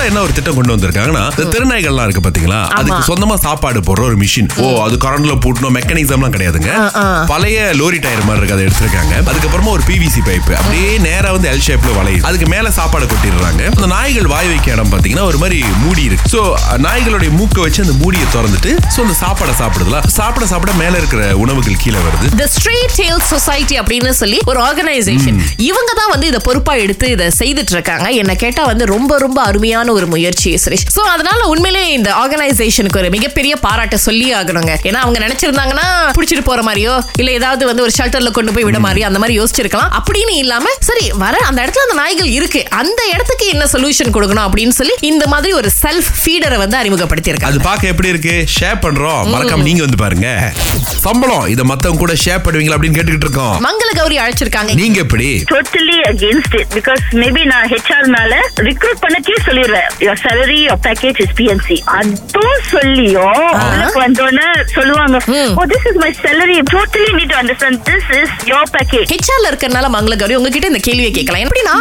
புதுசா என்ன ஒரு திட்டம் கொண்டு வந்திருக்காங்கன்னா இந்த திருநாய்கள்லாம் இருக்கு பாத்தீங்களா? அதுக்கு சொந்தமா சாப்பாடு போடுற ஒரு மிஷின் ஓ அது கரண்ட்ல பூட்டணும் மெக்கானிசம்லாம் கிடையாதுங்க. பழைய லோரி டயர் மாதிரி இருக்கு அதை எடுத்திருக்காங்க. அதுக்கப்புறமா ஒரு பிவிசி பைப் அப்படியே நேரா வந்து எல் ஷேப்ல வளையுது. அதுக்கு மேல சாப்பாடு கொட்டிடுறாங்க. அந்த நாய்கள் வாய் வைக்க இடம் பாத்தீங்கன்னா ஒரு மாதிரி மூடி இருக்கு. சோ நாய்களுடைய மூக்கை வச்சு அந்த மூடியை திறந்துட்டு சோ அந்த சாப்பாடை சாப்பிடுதுல. சாப்பிட சாப்பிட மேல இருக்கிற உணவுகள் கீழே வருது. த ஸ்ட்ரீட் டேல் சொசைட்டி அப்படின்னு சொல்லி ஒரு ஆர்கனைசேஷன் இவங்க தான் வந்து இதை பொறுப்பா எடுத்து இதை செய்துட்டு இருக்காங்க. என்ன கேட்டா வந்து ரொம்ப ரொம்ப அருமையான ஒரு முயற்சி சுரேஷ். சோ அதனால உண்மையிலே இந்த ஆர்கனைசேஷனுக்கு ஒரு மிகப்பெரிய பாராட்ட சொல்லி ஆகணுங்க. ஏன்னா அவங்க நினைச்சிருந்தாங்கன்னா புடிச்சிட்டு போற மாதிரியோ இல்ல ஏதாவது வந்து ஒரு ஷெல்டர்ல கொண்டு போய் விட மாதிரியோ அந்த மாதிரி யோசிச்சிருக்கலாம். அப்படின்னு இல்லாம சரி வர அந்த இடத்துல அந்த நாய்கள் இருக்கு. அந்த இடத்துக்கு என்ன சொல்யூஷன் கொடுக்கணும் அப்படின்னு சொல்லி இந்த மாதிரி ஒரு செல்ஃப் ஃபீடரை வந்து அறிமுகப்படுத்தி இருக்காங்க அது பார்க்க எப்படி இருக்கு? ஷேர் பண்றோம். மறக்காம நீங்க வந்து பாருங்க. சம்பளம். இத மத்தவங்க கூட ஷேர் பண்ணுவீங்களா அப்படின்னு கேட்டுக்கிட்டு இருக்கோம். மங்கள கௌரி அழைச்சிருக்காங்க. நீங்க எப்படி? Totally against it because maybe நான் ஹெச்ஆர்னால ரிக்ரூட் பண்ணக்கே சொல்லிடுவேன் your salary your package is BNC அதுவும் சொல்லியும் உங்களுக்கு வந்தோடனே சொல்லுவாங்க ஓ this is my salary totally need understand this is your package ஹெச்ஆர்ல இருக்கறனால மங்கள கௌரி உங்ககிட்ட இந்த கேள்வியை கேட்கலாம். எப்படின்னா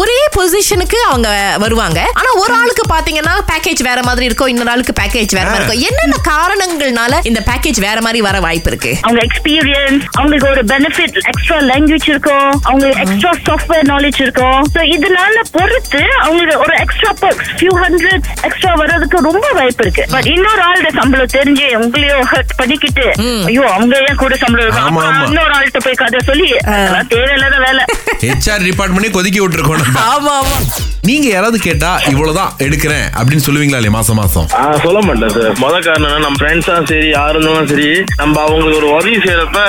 ஒரே பொசிஷனுக்கு அவங்க வருவாங்க. ஆனா ஒரு ஆளுக்கு பாத்தீங்கன்னா பேக்கேஜ் வேற மாதிரி இருக்கும் இன்னொரு ஆளுக்கு பேக்கேஜ் வேற மாதிரி இருக்கும் என்னென்ன காரணங்கள்னால இந்த பேக்கேஜ் வேற மாதிரி வர வாய்ப்பு இருக்கு? அவங்க எக்ஸ்பீரியன்ஸ் அவங்களுக்கு ஒரு பெனிஃபிட் எக்ஸ்ட்ரா லாங்குவேஜ் இருக்கும் அவங்களுக்கு எக்ஸ்ட்ரா சாஃப்ட்வேர் நாலேஜ் இருக்கும் ஸோ இதனால பொறுத்து அவங்களுக்கு ஒரு extra perks few hundred extra வர்றதுக்கு ரொம்ப வாய்ப்பு இருக்கு பட் இன்னொரு ஆளோட சம்பளம் தெரிஞ்சு உங்களையும் ஹர்ட் பண்ணிக்கிட்டு ஐயோ அவங்க ஏன் கூட சம்பளம். இன்னொரு ஆள்கிட்ட போய் கதை சொல்லி தேவையில்லாத வேலை. ஹெச்ஆர் டிபார்ட்மெண்ட் கொதிக்கி விட்டுருக்கோம். ஆமா ஆமா. நீங்க யாராவது கேட்டா இவ்வளவுதான் எடுக்கிறேன் அப்படின்னு சொல்லுவீங்களா இல்லையா மாசம் மாசம்? ஆ, சொல்ல மாட்டேன் சார். முத காரணம் நம்ம ஃப்ரெண்ட்ஸா சரி யாரு இருந்தாலும் சரி நம்ம அவங்களுக்கு ஒரு உதவி செய்யறப்ப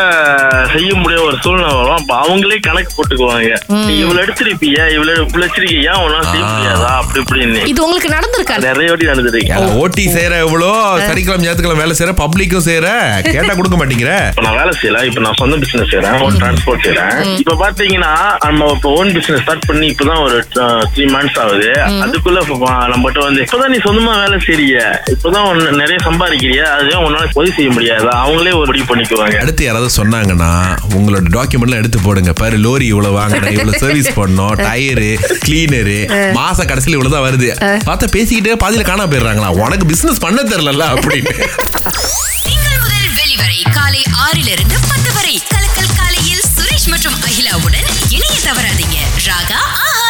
செய்ய முடியாத ஒரு சூழ்நிலை வரும். அப்ப அவங்களே கணக்கு போட்டுக்குவாங்க. நீ இவ்வளவு எடுத்திருப்பியா இவ்வளவு இவ்வளவு வச்சிருக்கியா உன்னால செய்ய. முடியாதா? அப்படி இப்படின்னு. இது உங்களுக்கு நடந்திருக்காது நிறைய வாட்டி நடந்திருக்கு ஓட்டி செய்யற எவ்வளோ சனிக்கிழமை ஞாயிற்றுக்கிழமை வேலை செய்யற பப்ளிக்கும் செய்யற கேட்டா கொடுக்க மாட்டேங்கிற? இப்ப நான் வேலை செய்யல இப்ப நான் சொந்த பிசினஸ் செய்யறேன் ஓன் டிரான்ஸ்போர்ட் செய்யறேன் இப்ப பாத்தீங்கன்னா நம்ம இப்ப ஓன் பிசினஸ் ஸ்டார்ட் பண்ணி இப்பதான் ஒரு த்ரீ மந்த்ஸ் ஆகுது. அதுக்குள்ள நம்மகிட்ட வந்து இப்பதான் நீ சொந்தமா வேலை செய்றிய. இப்பதான் நிறைய சம்பாதிக்கிறிய. அதுவே உன்னால உதவி செய்ய முடியாது. அவங்களே ஒரு முடிவு பண்ணிக்குவாங்க. அடுத்து யாராவது சொன்னாங்கன்னா உங்களோட டாக்குமெண்ட்லாம் எடுத்து போடுங்க. பாரு லோரி இவ்வளவு வாங்கினேன் இவ்வளவு சர்வீஸ் பண்ணோம். டயரு கிளீனரு மாச கடைசியில் இவ்வளவுதான் வருது. பார்த்தா பேசிக்கிட்டே பாதியில காணாம போயிடுறாங்களா உனக்கு பிசினஸ் பண்ண தெரியல அப்படின்னு. வெளிவரை காலை ஆறிலிருந்து பத்து வரை. கலக்கல் காலையில் சுரேஷ் மற்றும் அகிலாவுடன் இணைய தவறாதீங்க. ராகா ஆஹா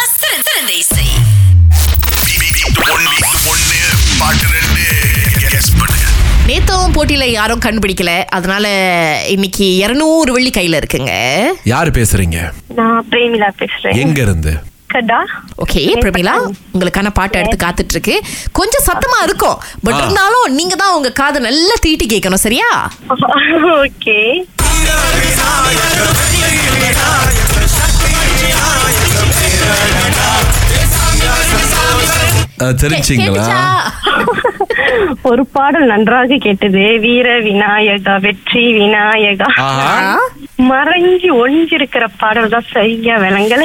போட்டியில யாரும் கண்டுபிடிக்கல. அதனால இன்னைக்கு இருநூறு வெள்ளி கையில இருக்குங்க. யாரு பேசுறீங்க? நான் பிரேமிலா பேசுறேன். எங்க இருந்து கடா ஓகே பிரமிளா உங்களுக்கான பாட்டு எடுத்து காத்துட்டு இருக்கு கொஞ்சம் சத்தமா இருக்கும். பட். இருந்தாலும் நீங்க தான் உங்க காதை நல்லா தீட்டி கேட்கணும் சரியா? ஓகே. தெரிஞ்சுங்களா? ஒரு பாடல் நன்றாக கேட்டது. வீர விநாயகா வெற்றி விநாயகா. மறைஞ்சு ஒழிஞ்சிருக்கிற பாடல் தான் சரியா விளங்கல.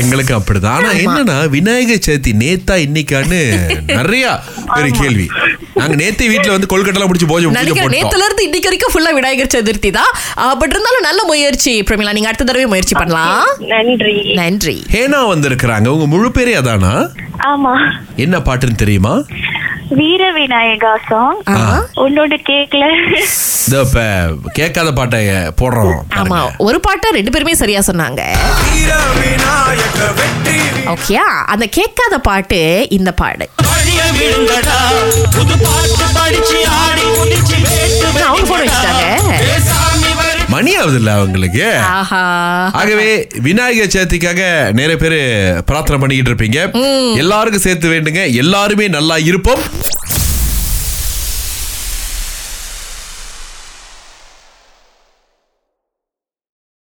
எங்களுக்கு அப்படிதான். ஆனா என்னன்னா விநாயகர் சதுர்த்தி நேத்தா இன்னைக்கான்னு நிறைய பெரிய கேள்வி. நாங்க நேத்தே வீட்டுல வந்து கொல்கட்டெல்லாம் முடிச்சு போஜை பூஜை நினைக்கிறேன் போட்டோம். நேத்துல இருந்து இன்னைக்கு வரைக்கும் ஃபுல்லா விநாயகர் சதுர்த்தி தான். பட் இருந்தாலும் நல்ல முயற்சி பிரமிளா. நீங்க அடுத்த தடவை முயற்சி பண்ணலாம். நன்றி. நன்றி. ஹேனா வந்திருக்கிறாங்க. உங்க முழு பேரே அதானா? ஆமா. என்ன பாட்டுன்னு தெரியுமா? வீர விநாயகா சாங் ஆ. உன்னோட கேக்கல. இதோ இப்ப கேட்காத பாட்டை போடுறோம் ஆமா. ஒரு பாட்டை ரெண்டு பேருமே சரியா சொன்னாங்க. ஓகேயா அந்த கேட்காத பாட்டு இந்த பாடு. அவங்க போன் வச்சுட்டாங்க. மணி ஆகுது இல்ல அவங்களுக்கு ஆகவே விநாயகர் சதுர்த்திக்காக நிறைய பேர் பிரார்த்தனை பண்ணிக்கிட்டு இருப்பீங்க. எல்லாருக்கும் சேர்த்து வேண்டுங்க. எல்லாருமே நல்லா இருப்போம்.